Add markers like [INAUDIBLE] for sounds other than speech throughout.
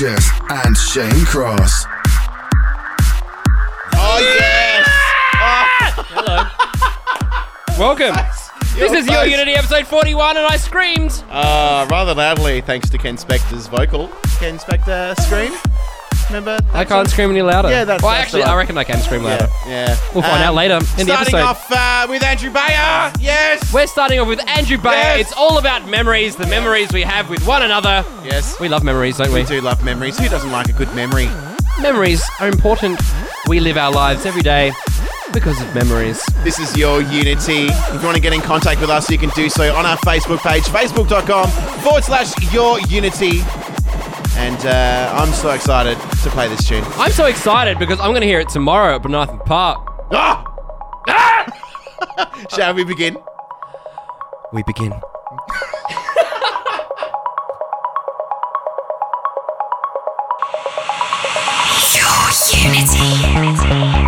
with and Shane Cross. Oh, yes! Hello. Welcome. This is your. Unity episode 41, and I screamed. Uh, rather loudly, thanks to Ken Spector's vocal. Ken Spector scream? Remember? I can't scream any louder. Yeah, that's- Well, that's actually. I reckon I can scream louder. Yeah, yeah. We'll find Um, out later in the episode. starting off uh, with Andrew Bayer. Yes. We're starting off with Andrew Bayer. Yes. It's all about memories, the memories we have with one another. Yes. We love memories, don't we? We do love memories. Who doesn't like a good memory? Memories are important. We live our lives every day because of memories. This is your Unity. If you want to get in contact with us, you can do so on our Facebook page, facebook.com forward slash your Unity. And uh, I'm so excited to play this tune. I'm so excited because I'm going to hear it tomorrow at Benathan Park. Ah! Ah! [LAUGHS] Shall we begin? We begin. Memories.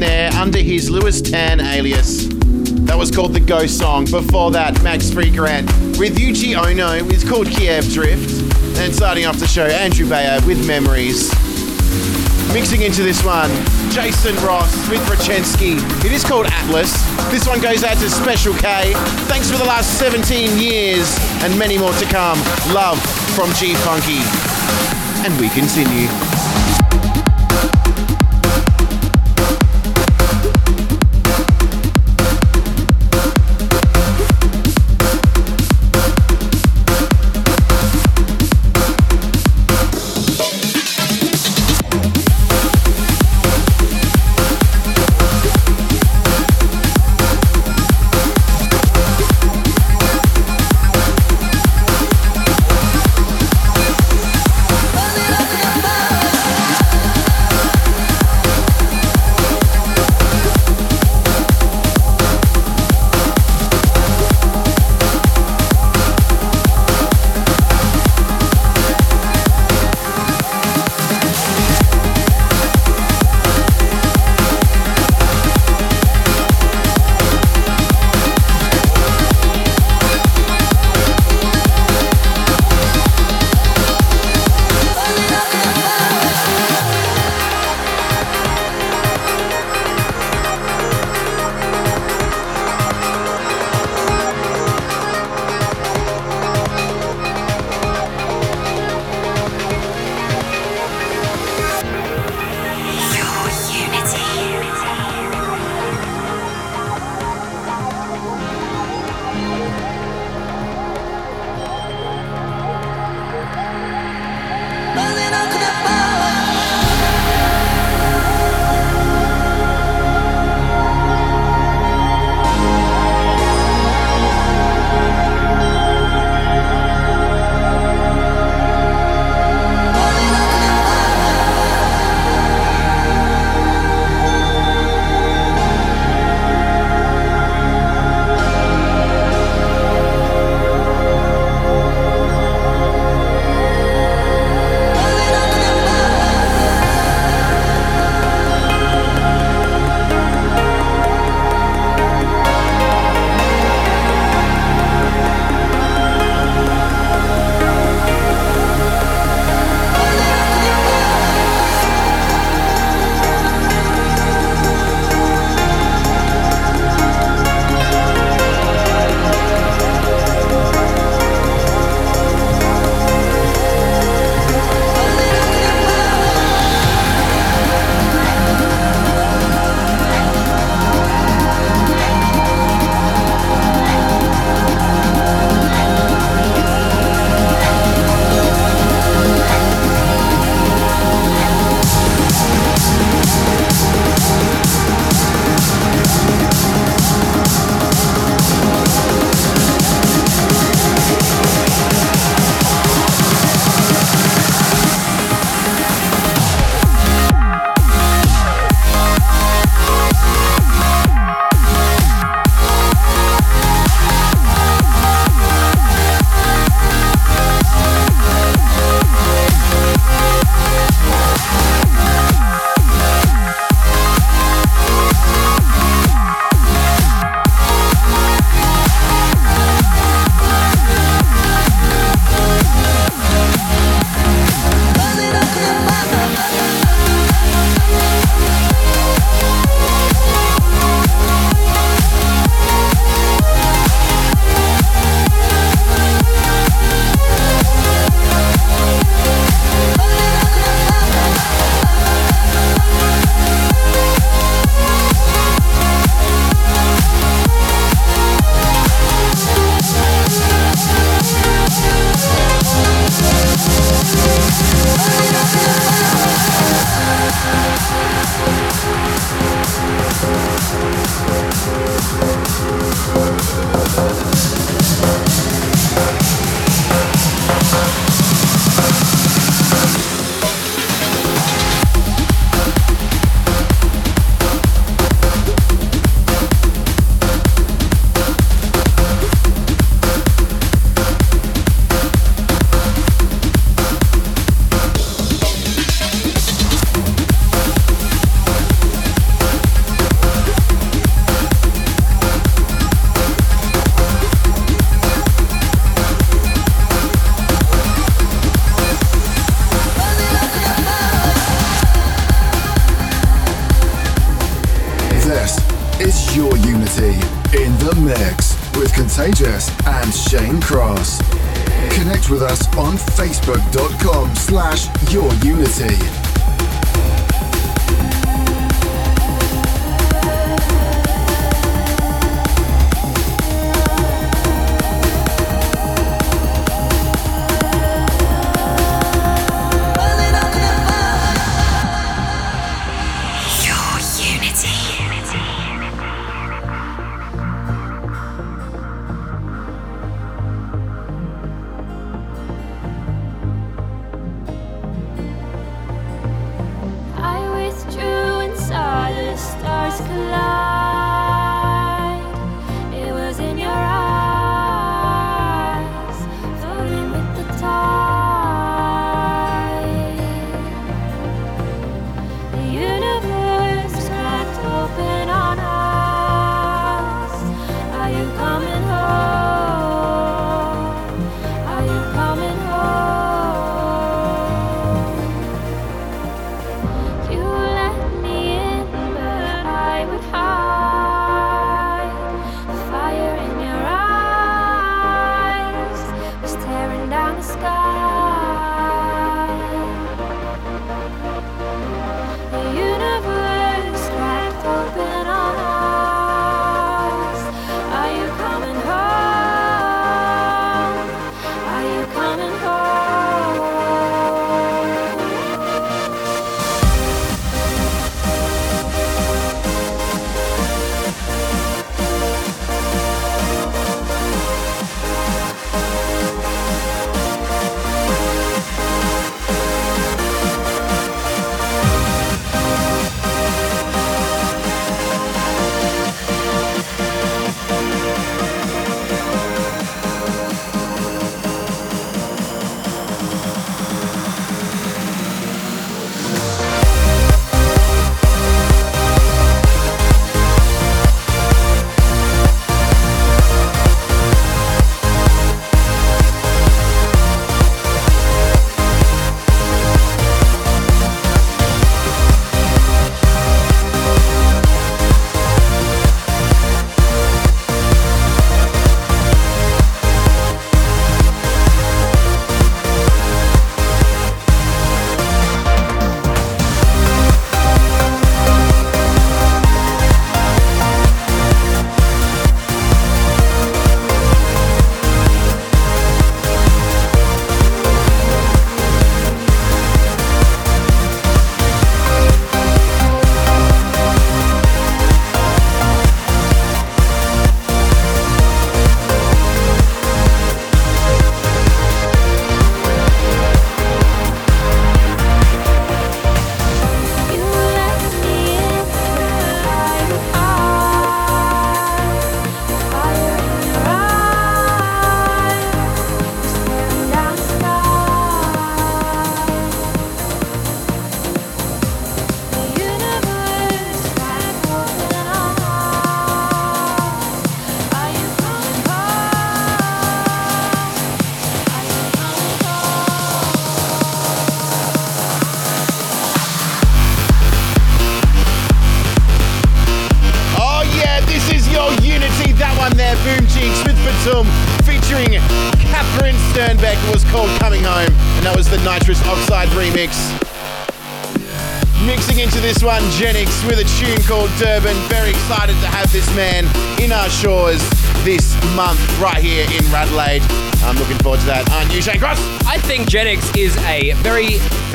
There under his Louis Tan alias. That was called the Ghost Song. Before that, Max Freegrant with Yuji Ono. It's called Kiev Drift. And starting off the show, Andrew Bayer with Memories. Mixing into this one, Jason Ross with Wrechiski. It is called Atlas. This one goes out to Special K. Thanks for the last 17 years and many more to come. Love from G Funky. And we continue.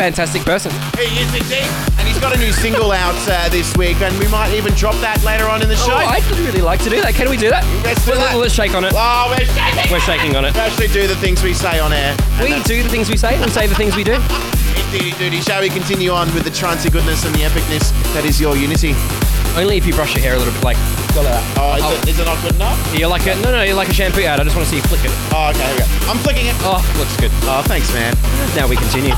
Fantastic person. He is indeed. And he's got a new single out uh, this week, and we might even drop that later on in the show. Oh, I'd really like to do that. Can we do that? Let's do that. Let's shake on it. Oh, we're shaking. We're shaking on it. We actually do the things we say on air. We do the things we say, and we say the things we do. Indeedy duty. Shall we continue on with the trancey goodness and the epicness that is your Unity? Only if you brush your hair a little bit, like go like that. Oh, is, oh. It, is it not good enough? You're like a no, no. You're like a shampoo ad. I just want to see you flick it. Oh, okay. Here we go. I'm flicking it. Oh, looks good. Oh, thanks, man. Now we continue.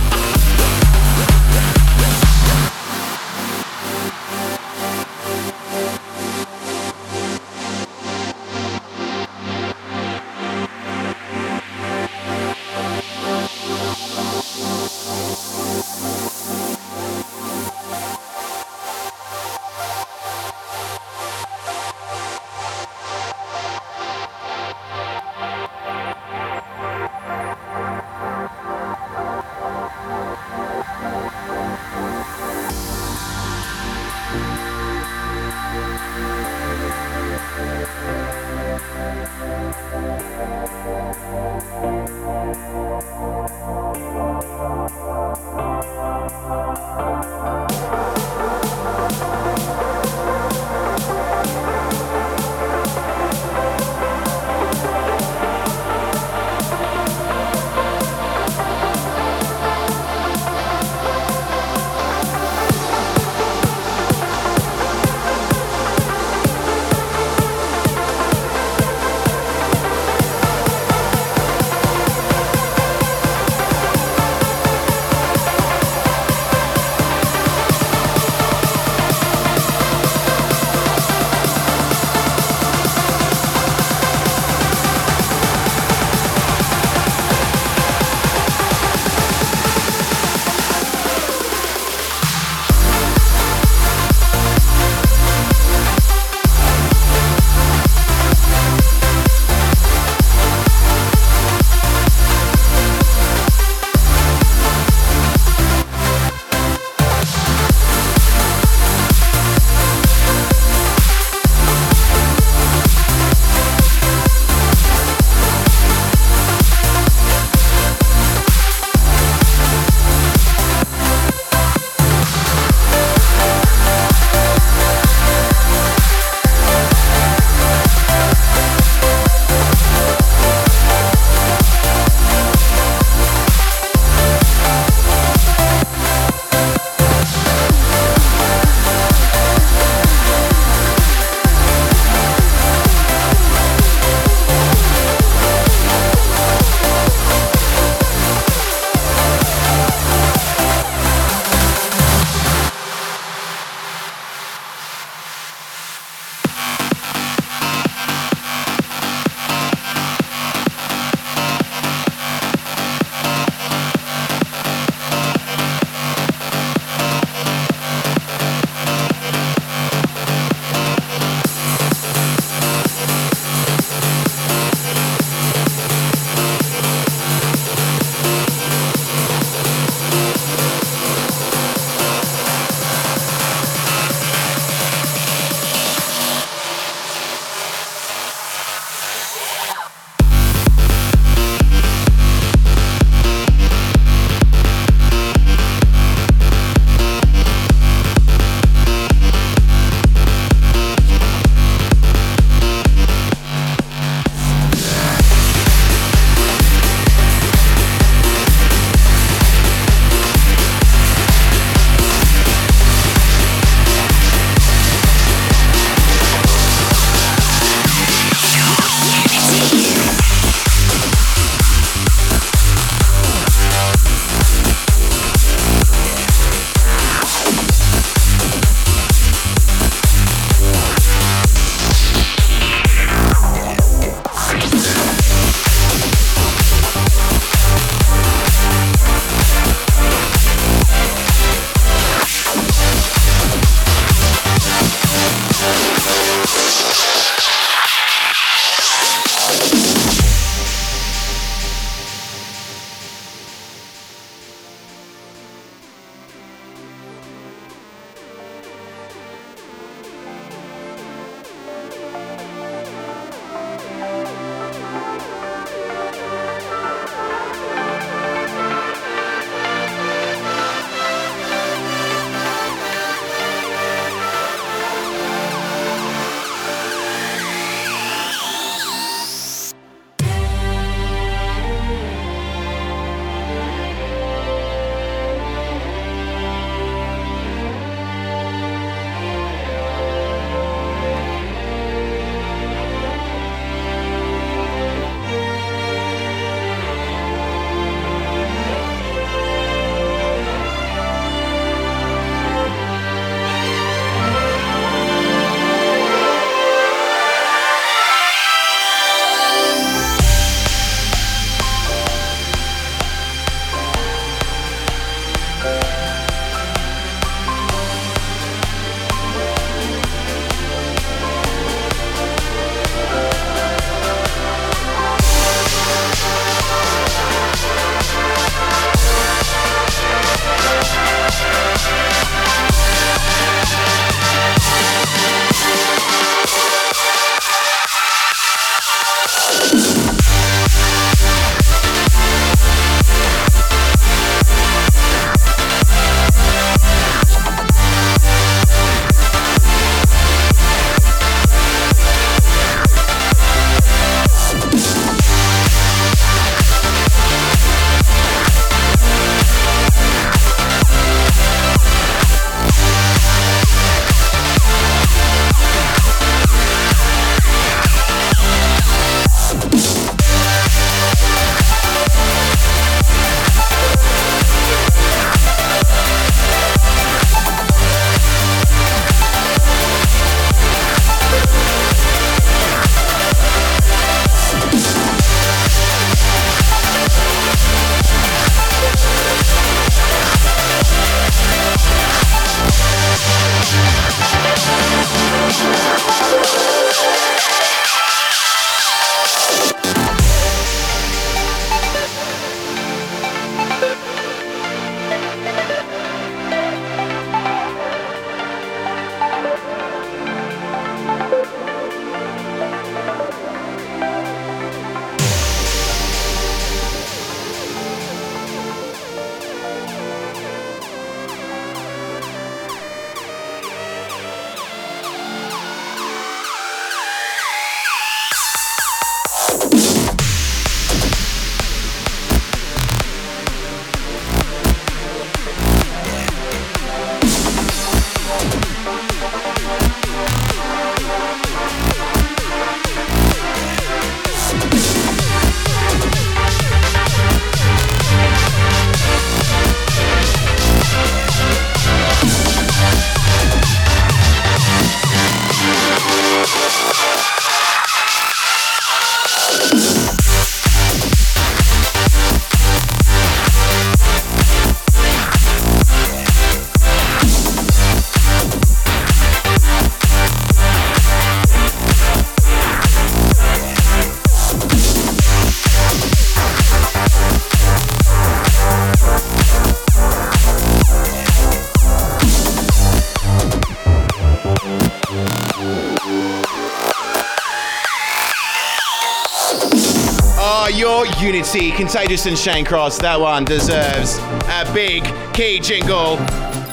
Unity, Contagious and Shane Cross. That one deserves a big key jingle.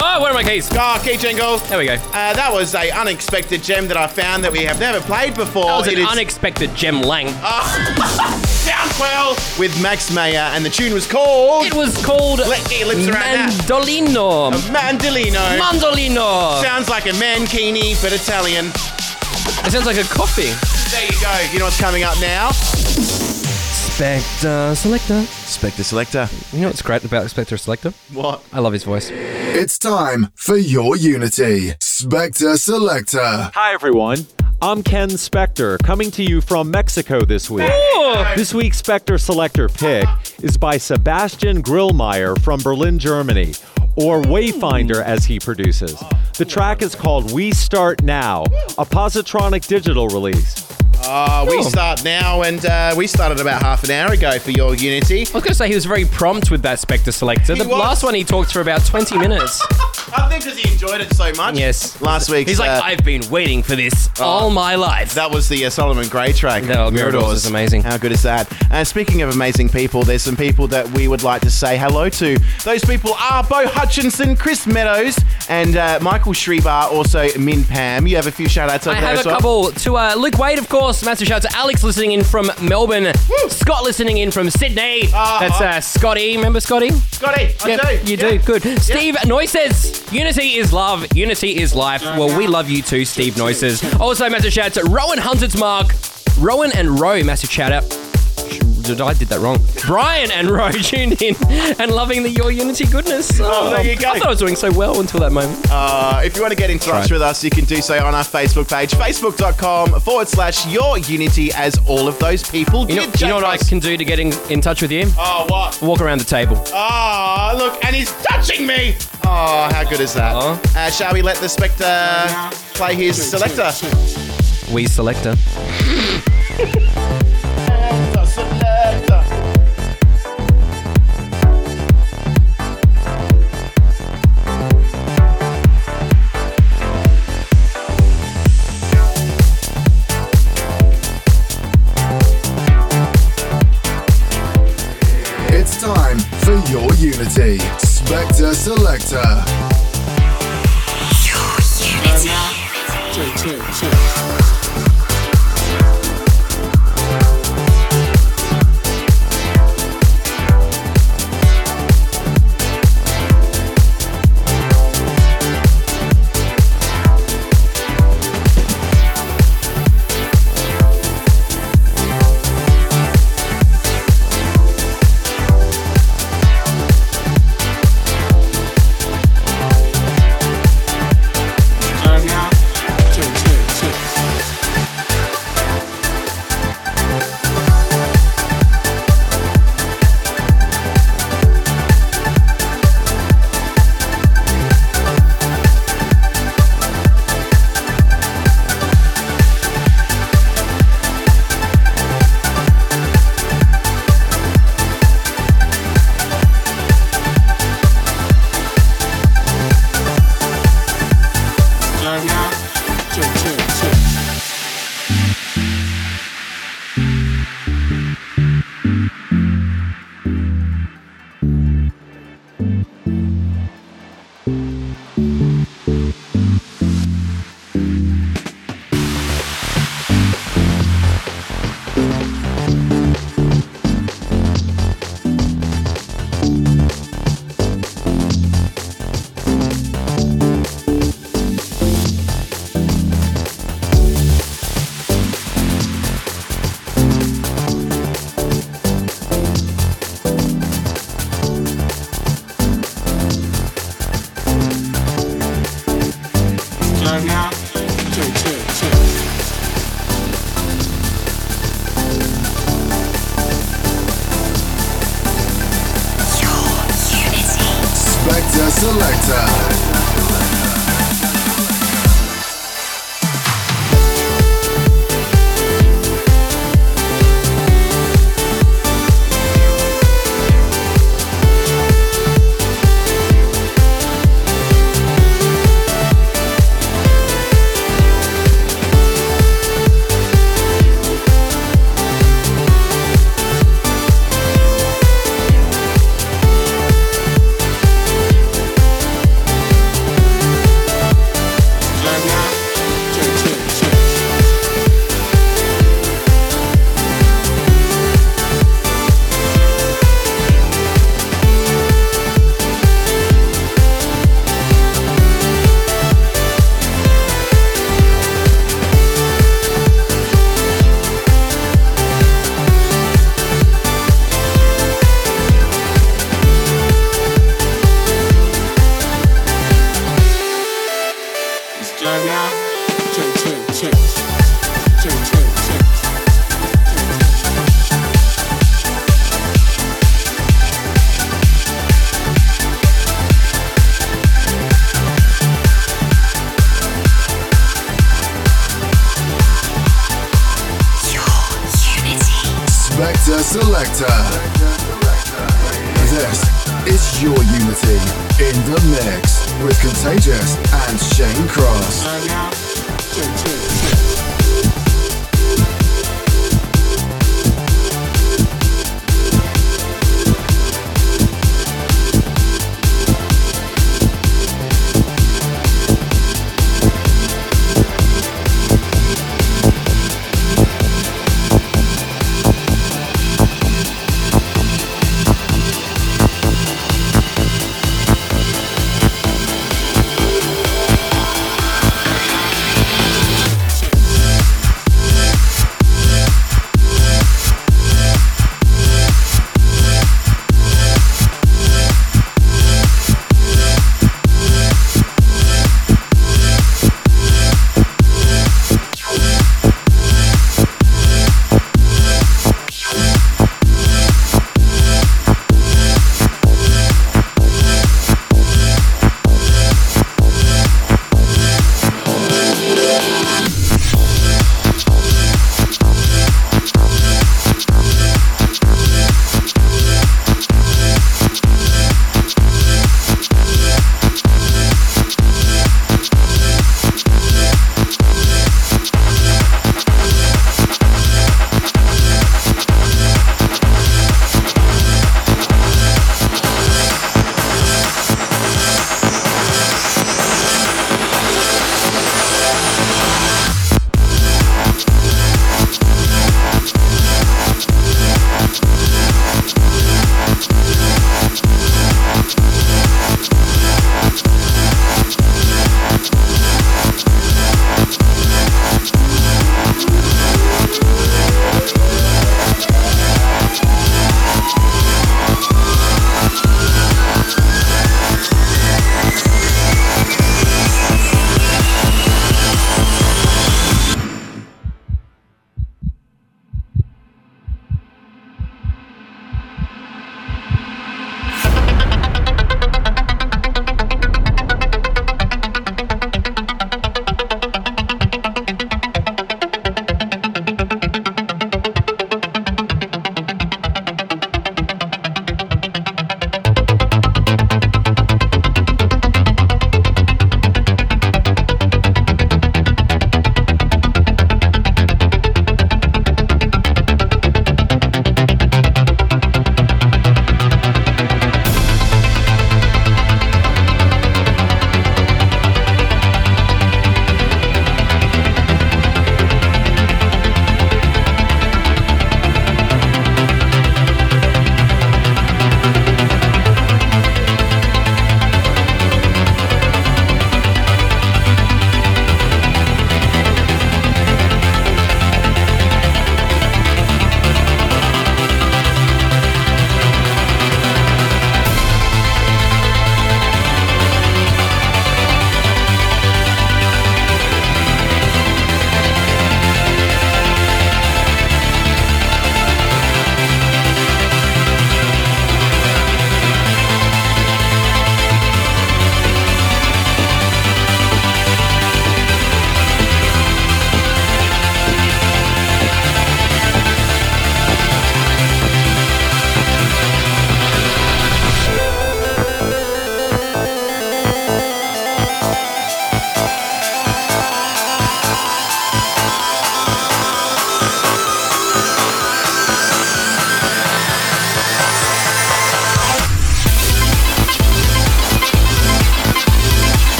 Oh, where are my keys? Ah, key jingle. There we go. Uh, that was a unexpected gem that I found that we have never played before. That was an is- unexpected gem lang. [LAUGHS] Down 12 with Max Meyer, and the tune was called It was called Let your lips. Mandolino. Mandolino. Mandolino. Sounds like a mankini, but Italian. It sounds like a coffee. There you go. You know what's coming up now? Spector Selector. Spector Selector. You know what's great about Spector Selector? What? I love his voice. It's time for your Unity. Spector Selector. Hi, everyone. I'm Ken Spector, coming to you from Mexico this week. This week's Spector Selector pick is by Sebastian Grillmeyer from Berlin, Germany, or Wayfinder as he produces. The track is called We Start Now, a positronic digital release. Uh, we start now, and uh, we started about half an hour ago for your Unity. I was going to say he was very prompt with that Spector Selector. He the was. last one he talked for about 20 minutes. [LAUGHS] I think because he enjoyed it so much. yes. Last week, He's like, uh, I've been waiting for this all my life. That was the uh, Solomon Gray track. No, Miradors is amazing. How good is that? And speaking of amazing people, there's some people that we would like to say hello to. Those people are Bo Hutchinson, Chris Meadows, and uh, Michael Schrebar, also Min Pam. You have a few shout outs over I there have as a well? couple to uh, Luke Wade, of course. Massive shout out to Alex listening in from Melbourne. Scott listening in from Sydney. That's uh, Scotty. Remember Scotty? Scotty, I Yep, do. You Yeah. do. Good. Steve Noises. Unity is love. Unity is life. Well, we love you too, Steve Noises. Also, massive shout out to Rowan Hunter's Mark. Rowan and Roe, massive shout out. Did I did that wrong? Brian and [LAUGHS] Roe tuned in and loving the Your Unity goodness. Oh, there you go. I thought I was doing so well until that moment. Uh, if you want to get in touch with us, you can do so on our Facebook page, facebook.com forward slash your unity, as all of those people You know, did. you know what I can do to get in, in touch with you? Oh, what? Walk around the table. Oh, look, and he's touching me. Oh, how good is that? Uh, shall we let the Spectre play his selector? We selector. [LAUGHS] Unity. Spector Selector. Spectre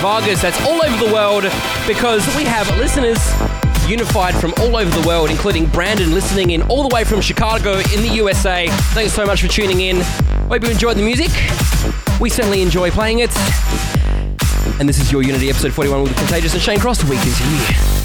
Vargas. That's all over the world because we have listeners unified from all over the world, including Brandon listening in all the way from Chicago in the USA. Thanks so much for tuning in. Hope you enjoyed the music. We certainly enjoy playing it. And this is your Unity episode 41 with the Contagious and Shane Cross. The week is here.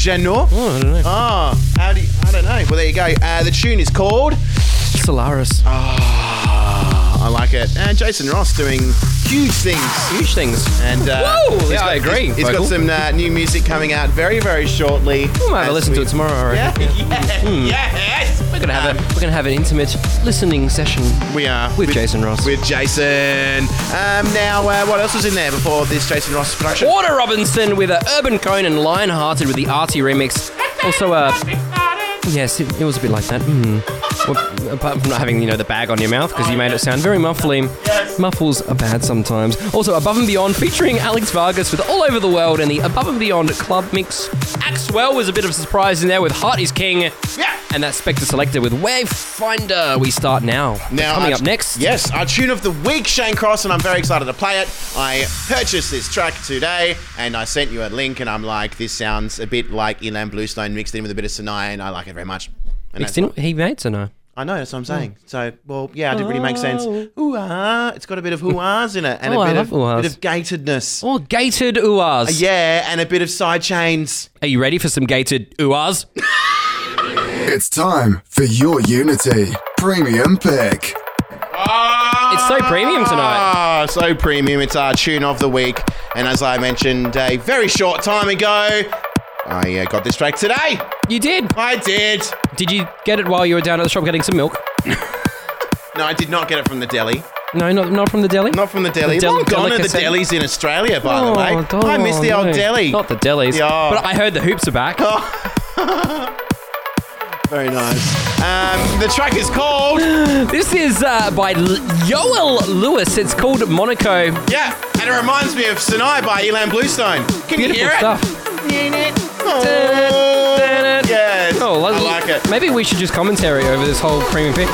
Jenaux? Oh, I don't know. Oh, how do you, I don't know. Well, there you go. Uh, the tune is called Solaris. Ah, I like it. And Jason Ross doing huge things. Huge things. And uh, Whoa, he's yeah, got- I agree. he's- he's got Vocal. some uh, new music coming out very, very shortly. We might have a As listen to it tomorrow. I Yeah, reckon. yeah, [LAUGHS] yes. We're gonna have a we're gonna have an intimate listening session. We are With Jason Ross. With Jason. Um, now, uh, what else was in there before this Jason Ross production? Porter Robinson with a Urban Cone and Lionhearted with the Arty remix. Also, uh, yes, it, it was a bit like that. Mm. Well, apart from not having you know the bag on your mouth because you made it sound very muffly. Muffles are bad sometimes. Also, Above and Beyond featuring Alex Vargas with All Over the World and the Above and Beyond club mix. Axwell was a bit of a surprise in there with Heart is King. Yeah. And that Spector Selector with Wayfinder. We start now. Now, coming up next. Yes, our tune of the week, Shane Cross, and I'm very excited to play it. I purchased this track today, and I sent you a link, and I'm like, this sounds a bit like ilan Bluestone mixed in with a bit of Sinai, and I like it very much. And Mixed in, he made no? I know, that's what I'm saying. So, well, yeah, it didn't really make sense. Ooh, ah, it's got a bit of hoo-ahs in it, and Oh, a bit of, bit of gatedness. Oh, gated oohs. Yeah, and a bit of side chains. Are you ready for some gated oohs? [LAUGHS] It's time for your Unity Premium Pick. It's so premium tonight. Ah, so premium. It's our tune of the week. And as I mentioned a very short time ago, I uh, got this track today. You did. I did. Did you get it while you were down at the shop getting some milk? [LAUGHS] No, I did not get it from the deli. No, not not from the deli. Not from the deli. The del- Long gone are the delicacy. delis in Australia, by the Oh, way. God, I miss the old no. deli. Not the delis. Yeah. But I heard the hoops are back. [LAUGHS] Very nice. Um, the track is called. This is uh, by L- Yoel Lewis. It's called Monaco. Yeah, and it reminds me of Sinai by ilan Bluestone. Can Beautiful you hear stuff. it? Oh, yes. Oh, I like it. Maybe we should just commentary over this whole premium [LAUGHS] pick.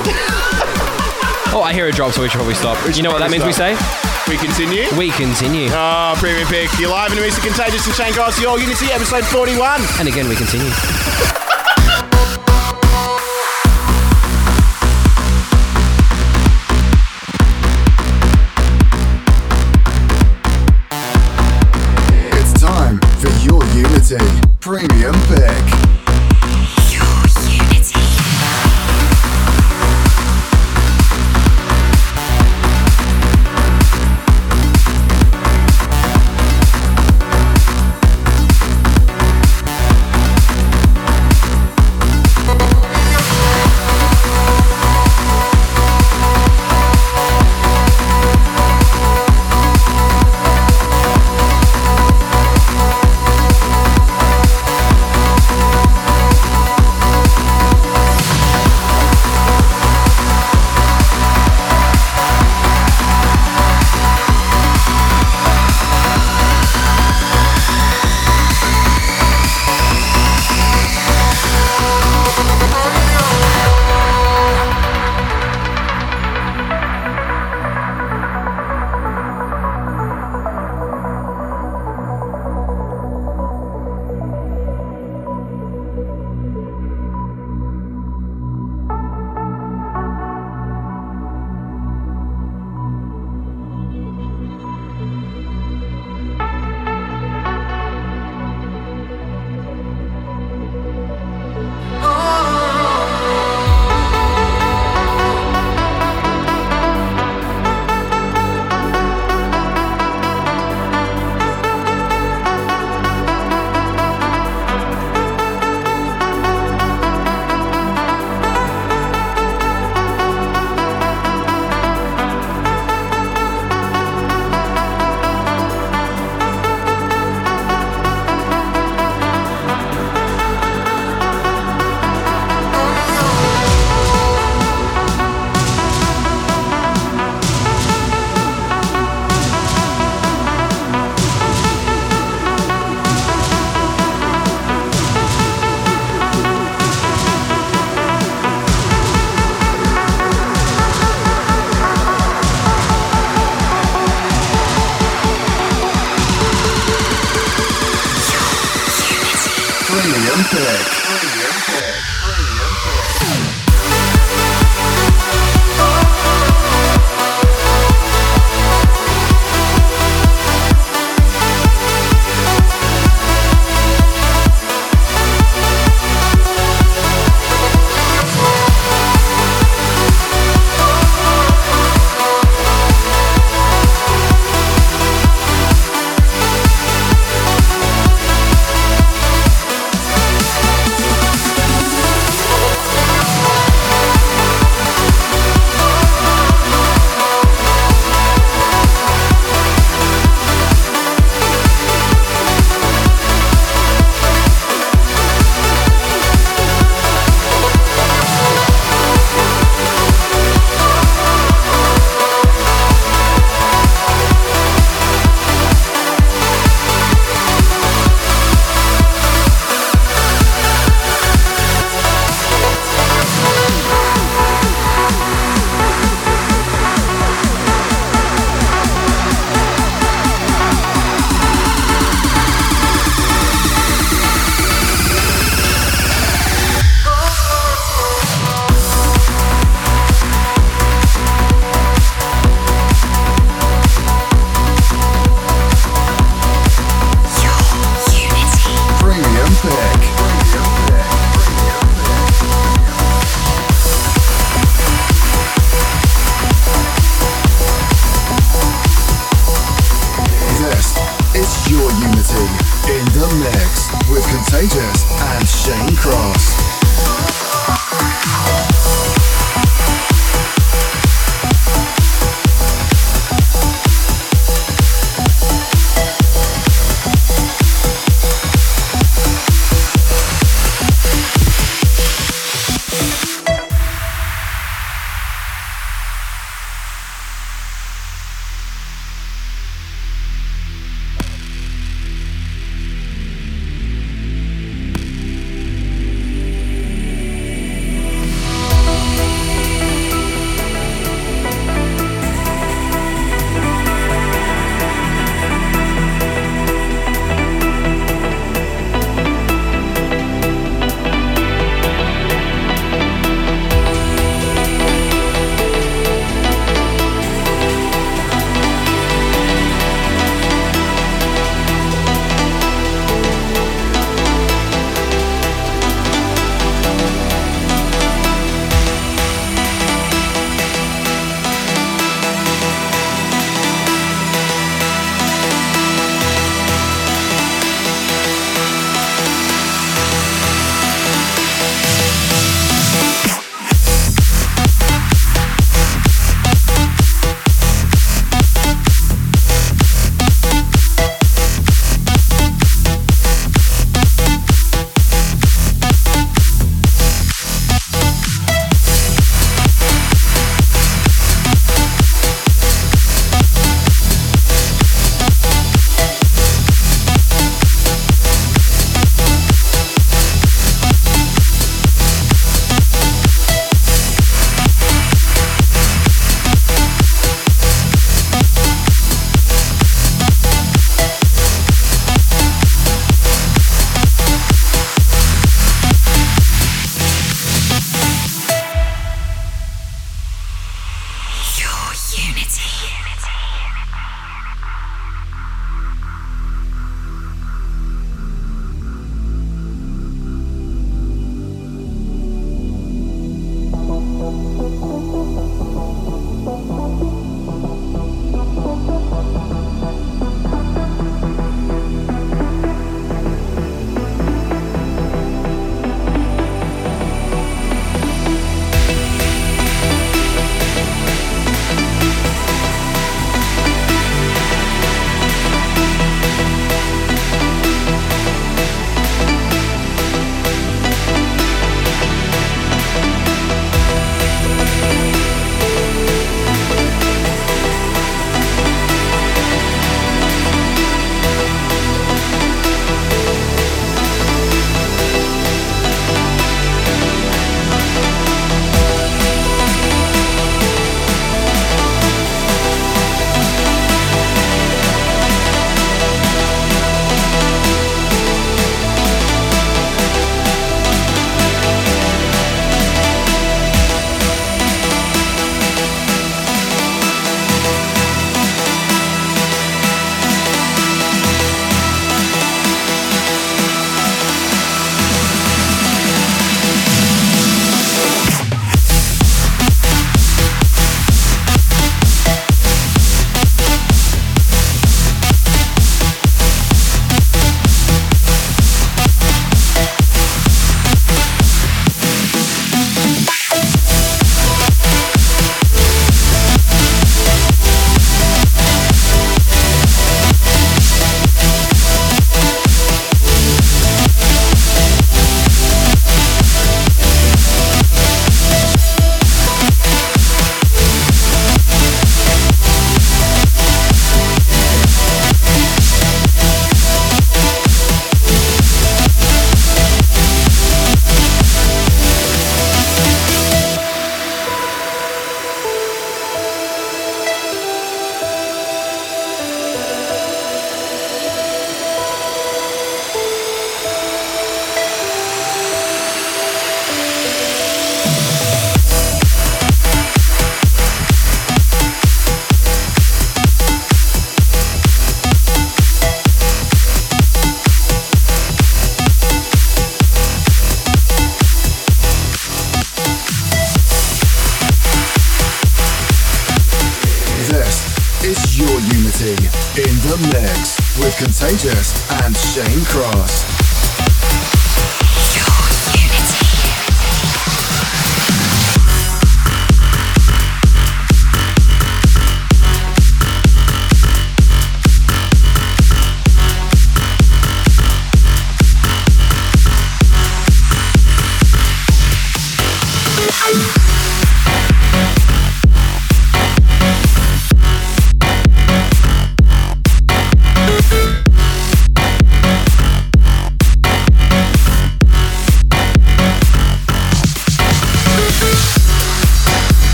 oh, I hear a drop, so we should probably stop. You know what that means we say? We continue. We continue. Oh, premium pick. You're live in the Mr. Contagious and Shane Cross, your Unity episode 41. And again, we continue. Premium Pick.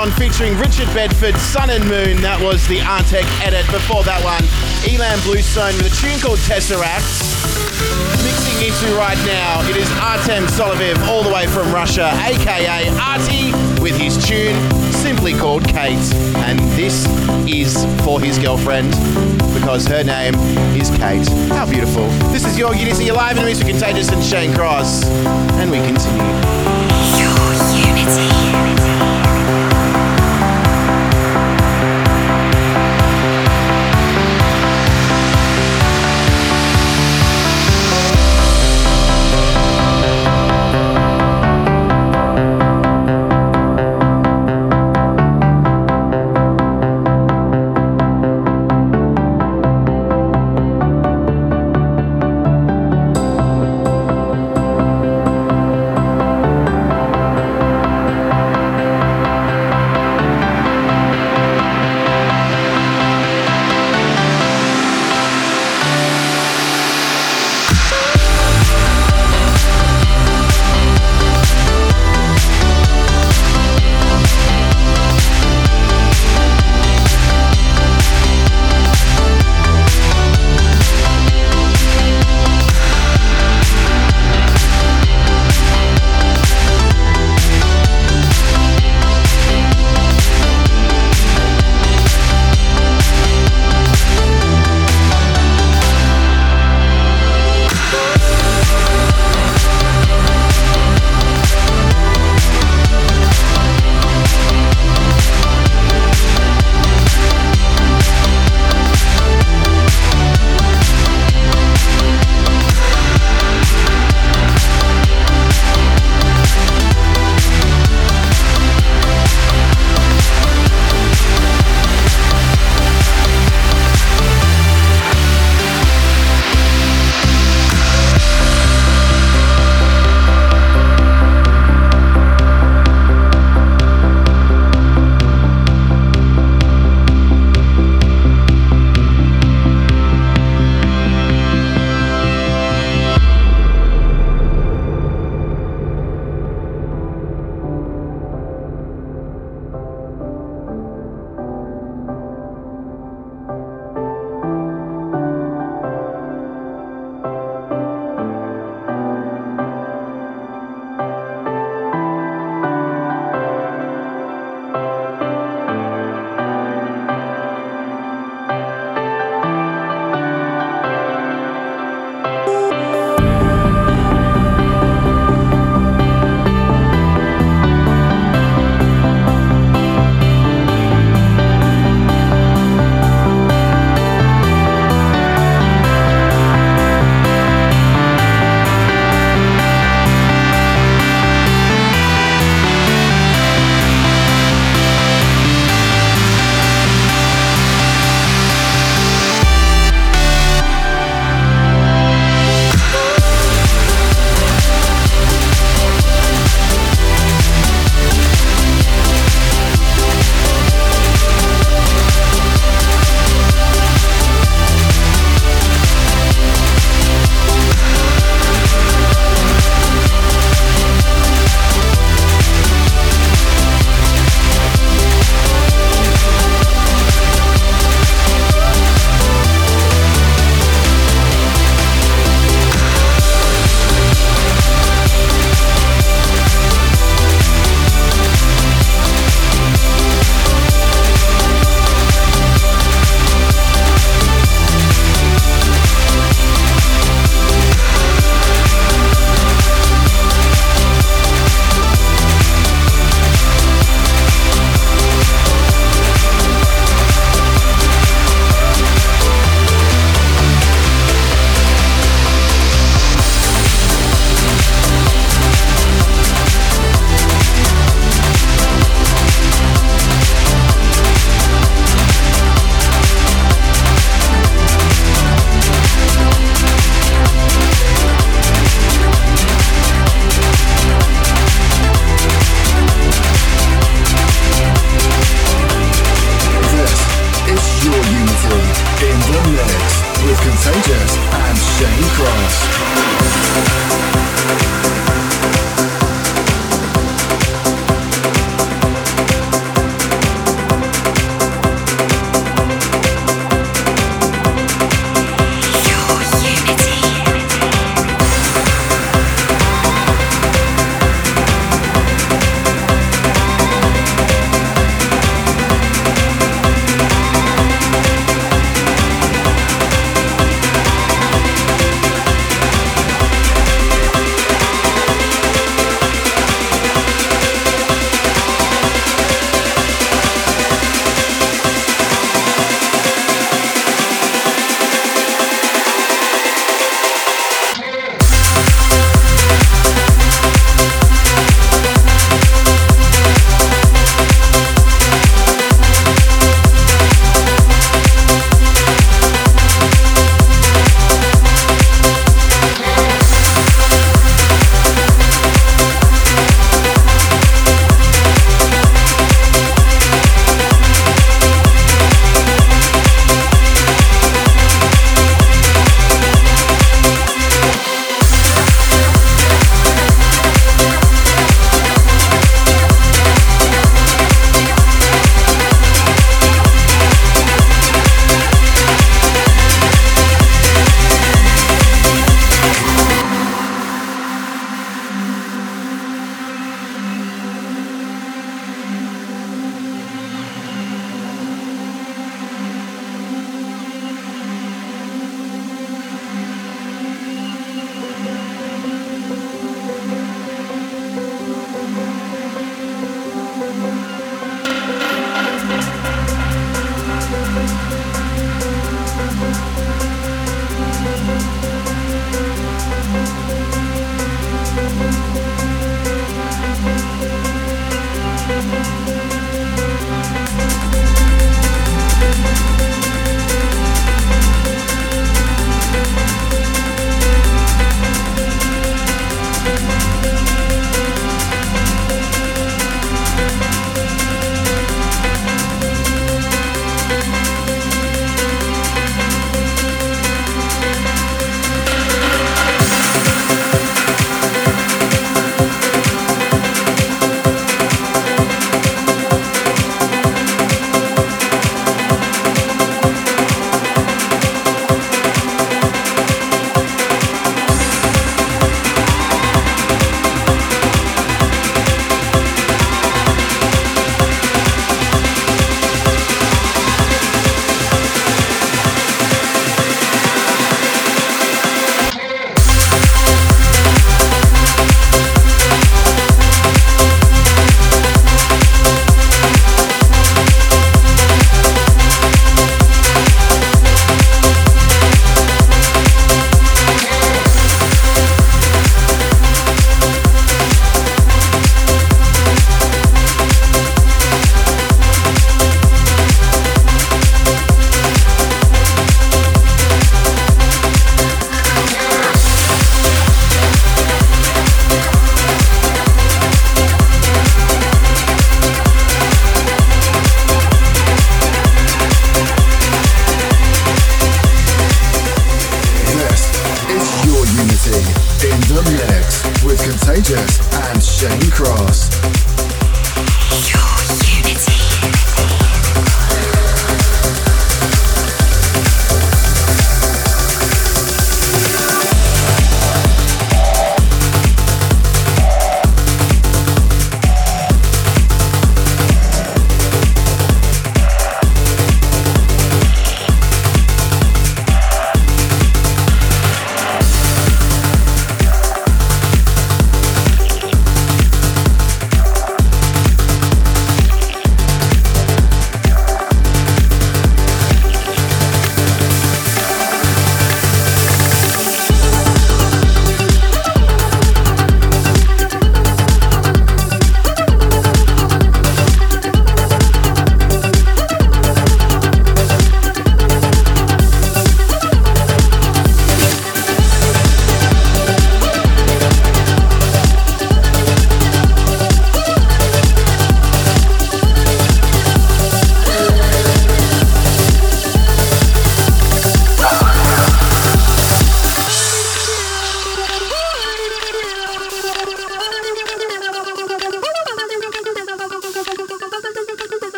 Beyond featuring Richard Bedford, Sun and Moon. That was the Artec edit. Before that one, ilan Bluestone with a tune called Tesseract. Mixing into right now, it is Artem Soloviv all the way from Russia, aka Arty, with his tune simply called Kate. And this is for his girlfriend because her name is Kate. How beautiful. This is your Unity, you're live in the Music Contagious and Shane Cross. And we continue. Your unity.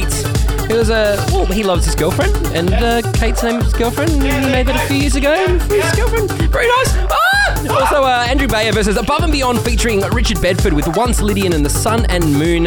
Kate. He was a well, he loves his girlfriend, and uh, Kate's name is his girlfriend. and He made that a few years ago with his girlfriend. Very nice. Ah! Also, uh, Andrew Bayer versus Above and Beyond featuring Richard Bedford with Once Lydian and the Sun and Moon.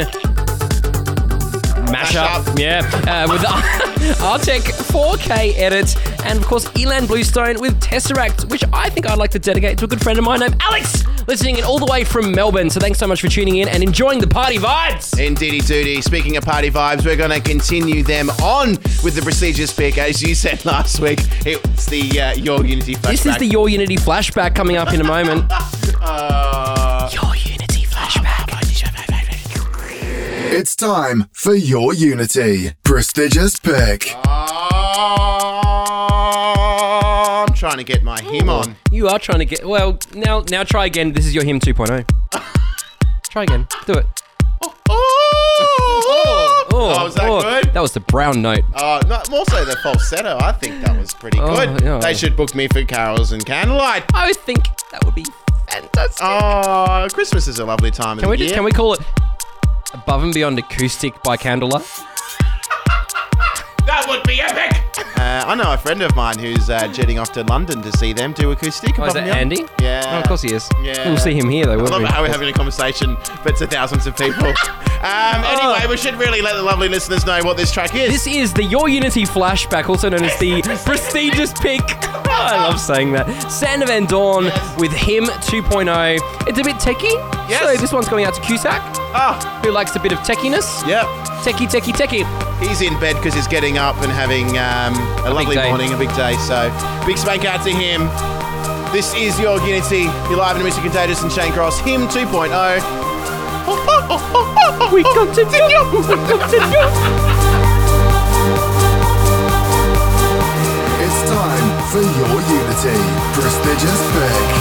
Mashup. Mashup. Yeah, uh, with [LAUGHS] Artec 4K edit, and of course ilan Bluestone with Tesseract, which I think I'd like to dedicate to a good friend of mine named Alex, listening in all the way from Melbourne. So thanks so much for tuning in and enjoying the party vibes. Indeedy doody. Speaking of party vibes, we're going to continue them on with the prestigious pick. As you said [LAUGHS] last week, it's the uh, Your Unity flashback. This is the Your Unity flashback coming up in a moment. [LAUGHS] Uh, Your Unity It's time for your Unity prestigious pick. oh, I'm trying to get my hymn on. You are trying to get well now. Now try again. This is your hymn 2.0. [LAUGHS] try again. Do it. Oh, Oh, oh. oh was that oh, good? That was the brown note. Oh, no, more so the falsetto. I think that was pretty Oh, good. yeah. They should book me for carols and candlelight. I think that would be fantastic. Oh, Christmas is a lovely time of can we the just year. can we call it above and beyond acoustic by candlelight? That would be epic. Uh, I know a friend of mine who's uh, jetting off to London to see them do acoustic. Oh, is above that. Andy? Yeah. Oh, of course he is. Yeah. We'll see him here though. I love we? how we're having a conversation, but to thousands of people. [LAUGHS] um, anyway, we should really let the lovely listeners know what this track is. This is the Your Unity flashback, also known as the [LAUGHS] prestigious pick. I love saying that. Sander van Doorn with Hymn 2.0. It's a bit techie. Yes. So this one's going out to Cusack, Ah, who likes a bit of techiness. yep. Techie, techie, techie. He's in bed because he's getting up and having um, a, lovely morning, a big day. So, big spank out to him. This is your Unity. You're live in Mr. Contagious and Shane Cross. Hymn 2.0. We continue. We continue. It's time for your Unity prestigious pick.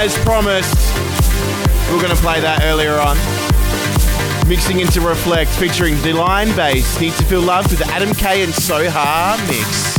As promised. We are going to play that earlier on. Mixing into Reflekt, featuring Deline Bass, Need to Feel Loved with Adam K and Soha mix.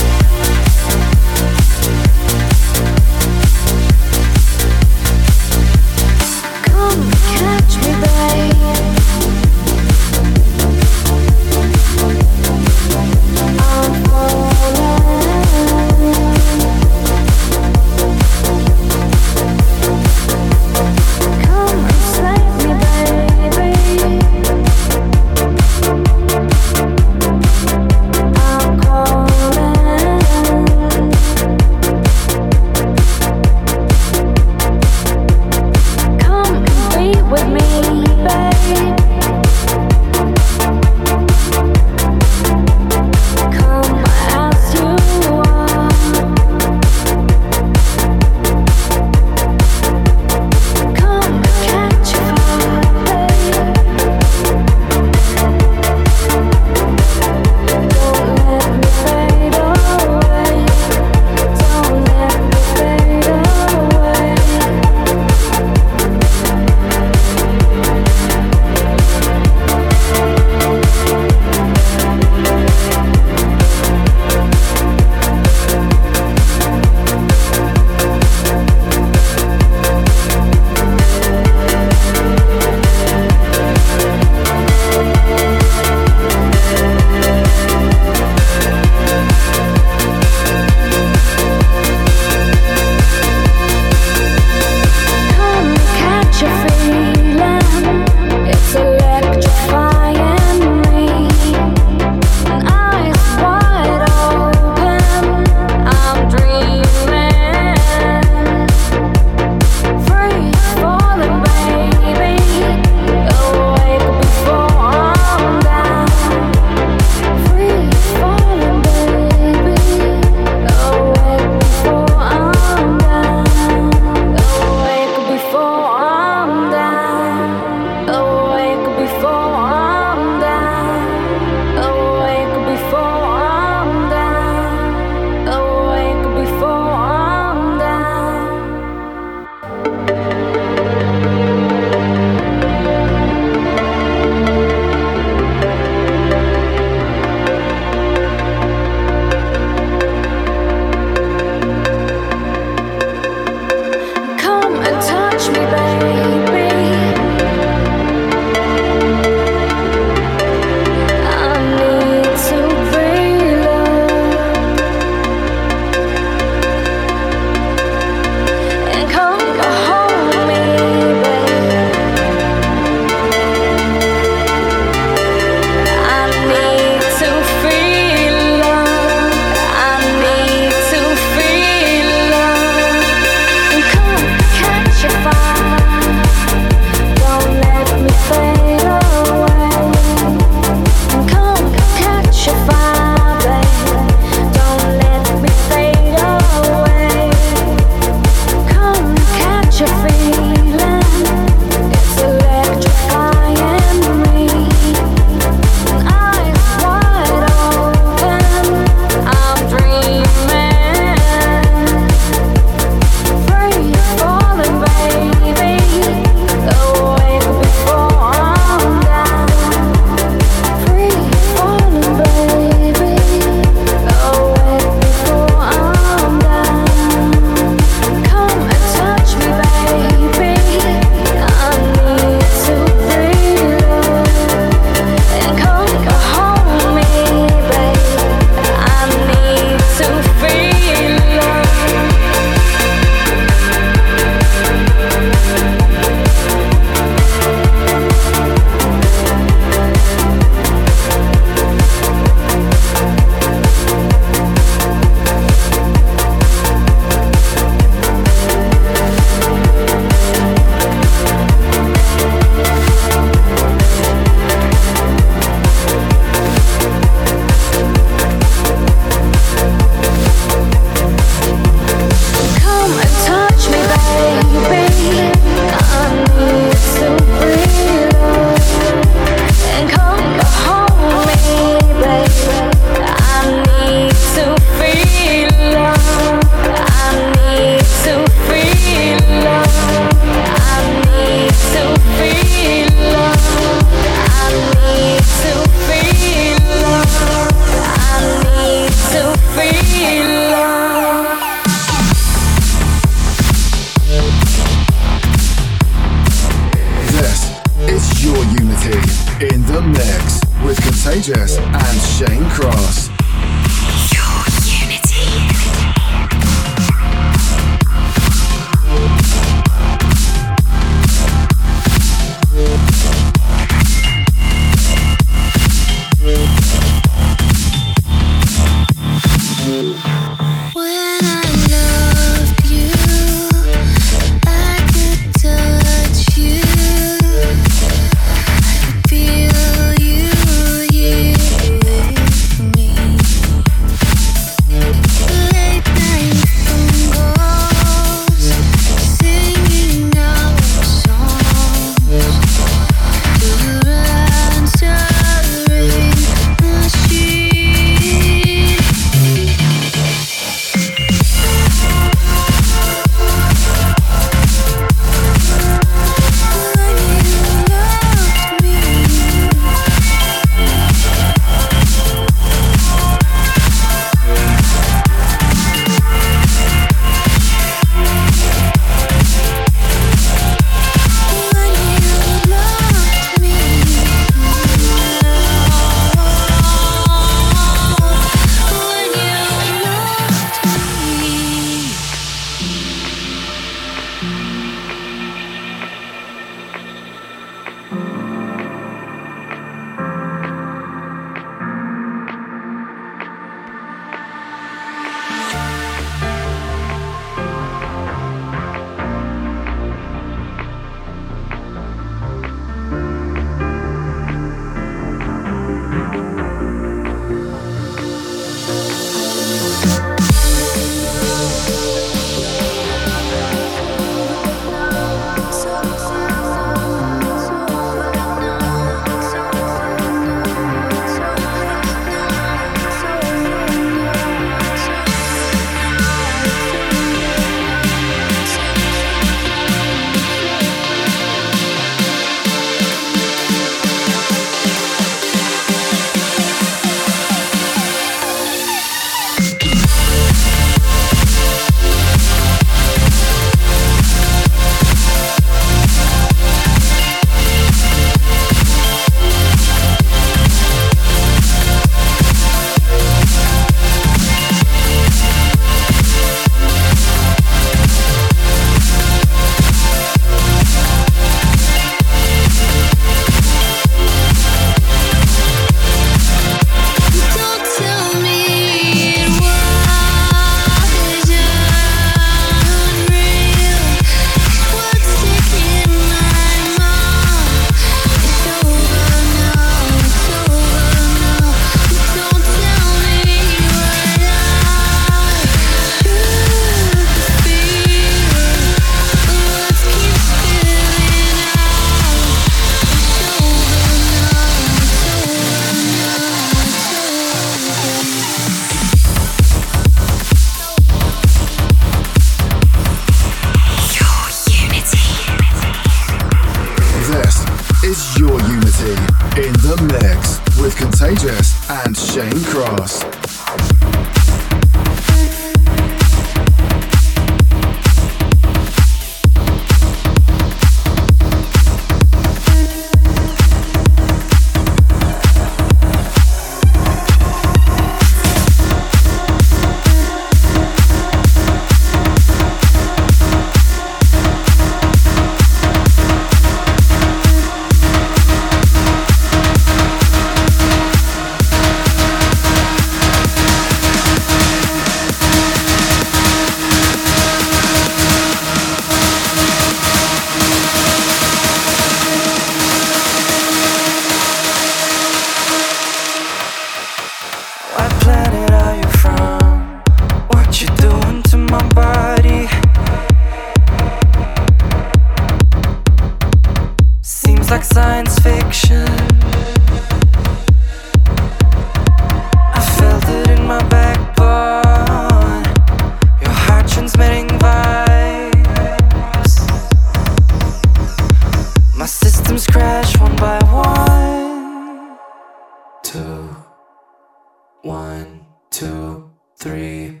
Two, three,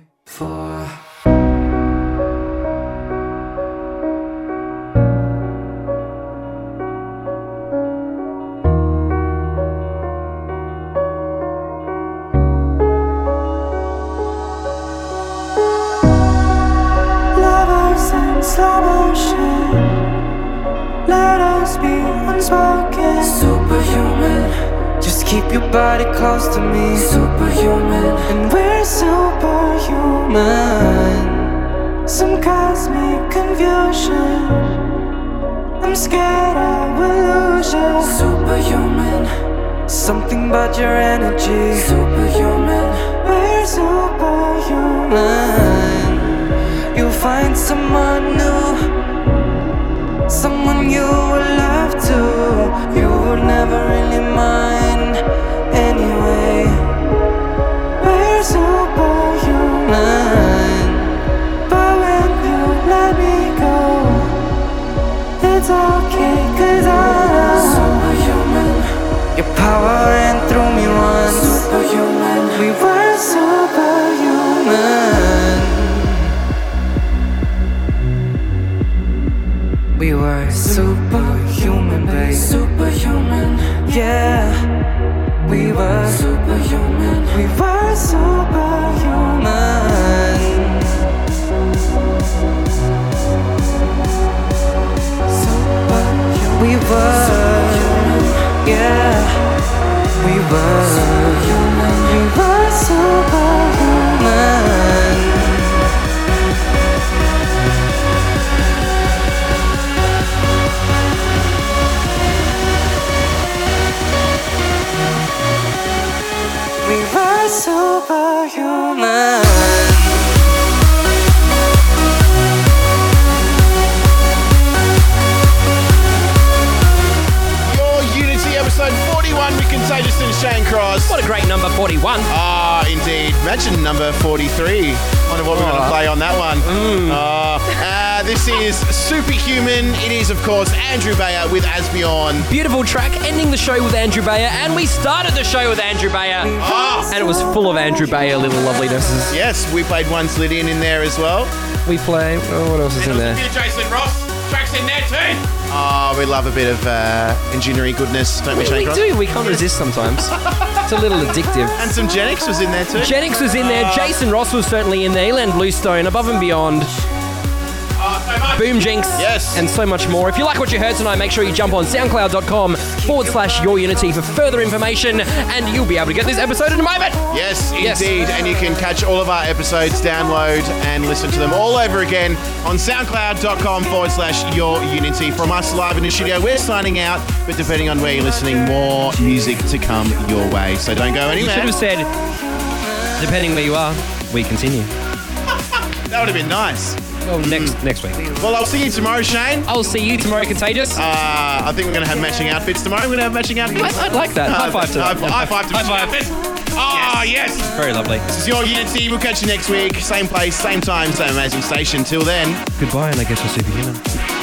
We play. Oh, what else is in there? Jason Ross. Tracks in there too. Oh, we love a bit of uh, engineering goodness, don't we, Shane We Cross? do. We can't resist sometimes. It's a little addictive. And some Genix was in there too. Genix was in there. Jason Ross was certainly in there. ilan Bluestone, Above and Beyond. Boom Jinx. Yes. And so much more. If you like what you heard tonight, make sure you jump on soundcloud.com forward slash your unity for further information, and you'll be able to get this episode in a moment. Yes, Yes. indeed. And you can catch all of our episodes, download and listen to them all over again on soundcloud.com forward slash your unity. From us live in the studio, we're signing out, but depending on where you're listening, more music to come your way. So don't go anywhere. You should have said, depending where you are, we continue. [LAUGHS] That would have been nice. Well, next next week. Well, I'll see you tomorrow, Shane. I'll see you tomorrow, Contagious. Uh, I think we're going to have matching outfits tomorrow. We're going to have matching outfits. I- I'd like that. High five to that. high five to High five. Oh, yes. Very lovely. This is your Unity. We'll catch you next week. Same place, same time, same amazing station. Till then, Goodbye, and I guess we'll see you're superhuman.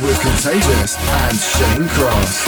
With Contagious and Shane Cross.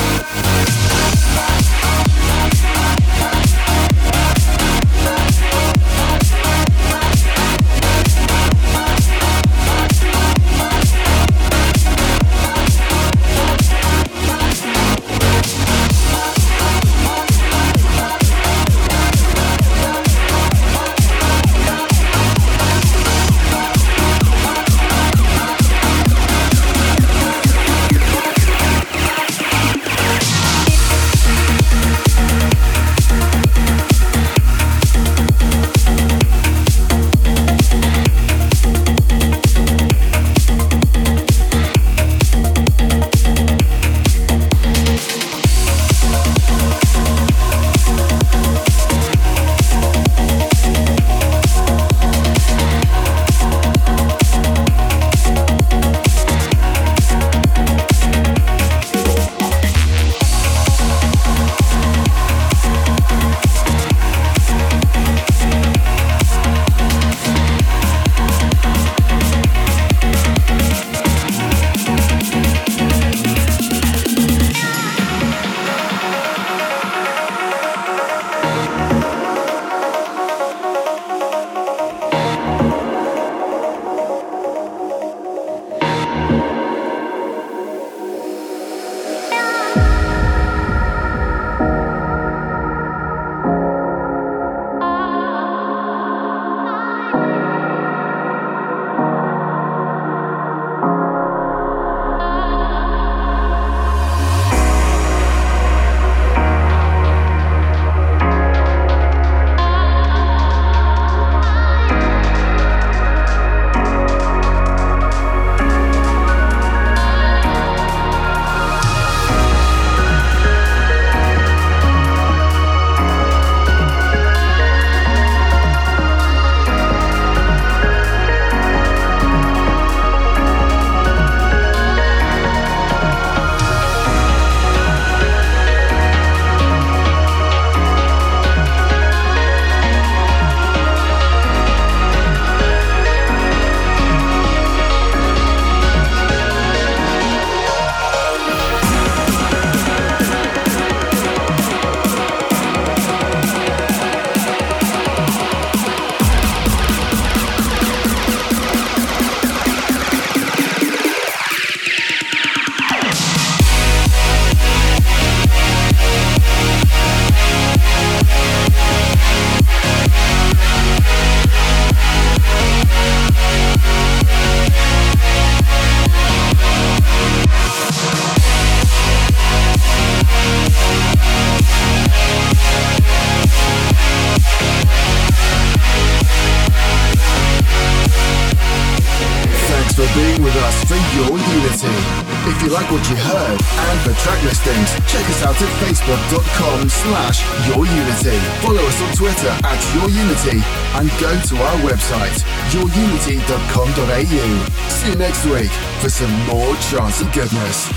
Some more chance of goodness.